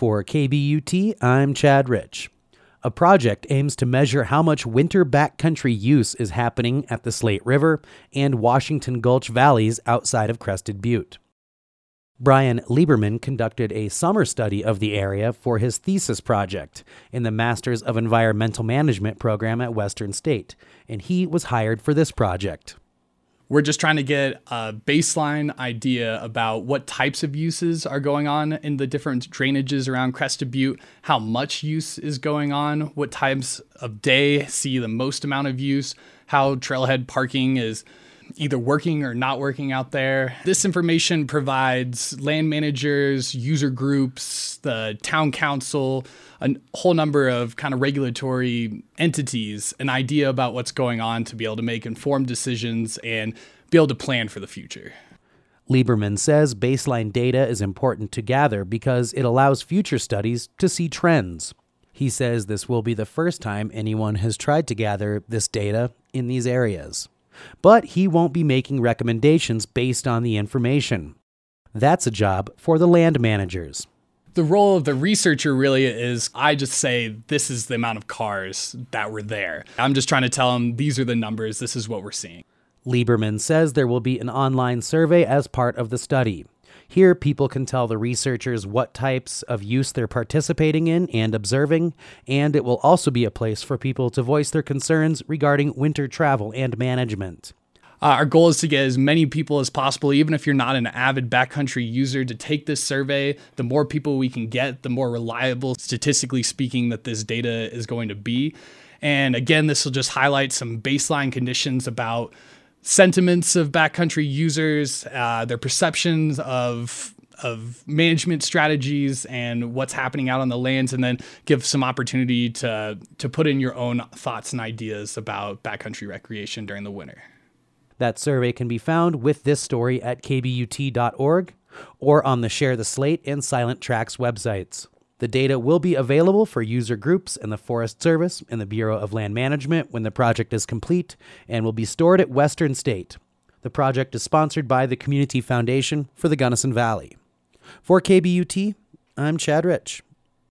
For KBUT, I'm Chad Rich. A project aims to measure how much winter backcountry use is happening at the Slate River and Washington Gulch valleys outside of Crested Butte. Brian Lieberman conducted a summer study of the area for his thesis project in the Masters of Environmental Management program at Western State, and he was hired for this project. We're just trying to get a baseline idea about what types of uses are going on in the different drainages around Crested Butte, how much use is going on, what times of day see the most amount of use, how trailhead parking is either working or not working out there. This information provides land managers, user groups, the town council, a whole number of kind of regulatory entities an idea about what's going on to be able to make informed decisions and be able to plan for the future. Lieberman says baseline data is important to gather because it allows future studies to see trends. He says this will be the first time anyone has tried to gather this data in these areas but he won't be making recommendations based on the information. That's a job for the land managers. The role of the researcher really is I just say, this is the amount of cars that were there. I'm just trying to tell them, these are the numbers, this is what we're seeing. Lieberman says there will be an online survey as part of the study. Here, people can tell the researchers what types of use they're participating in and observing, and it will also be a place for people to voice their concerns regarding winter travel and management. Uh, our goal is to get as many people as possible, even if you're not an avid backcountry user, to take this survey. The more people we can get, the more reliable, statistically speaking, that this data is going to be. And again, this will just highlight some baseline conditions about sentiments of backcountry users, uh, their perceptions of of management strategies and what's happening out on the lands, and then give some opportunity to to put in your own thoughts and ideas about backcountry recreation during the winter. That survey can be found with this story at kbut.org or on the Share the Slate and Silent Tracks websites. The data will be available for user groups in the Forest Service and the Bureau of Land Management when the project is complete and will be stored at Western State. The project is sponsored by the Community Foundation for the Gunnison Valley. For KBUT, I'm Chad Rich.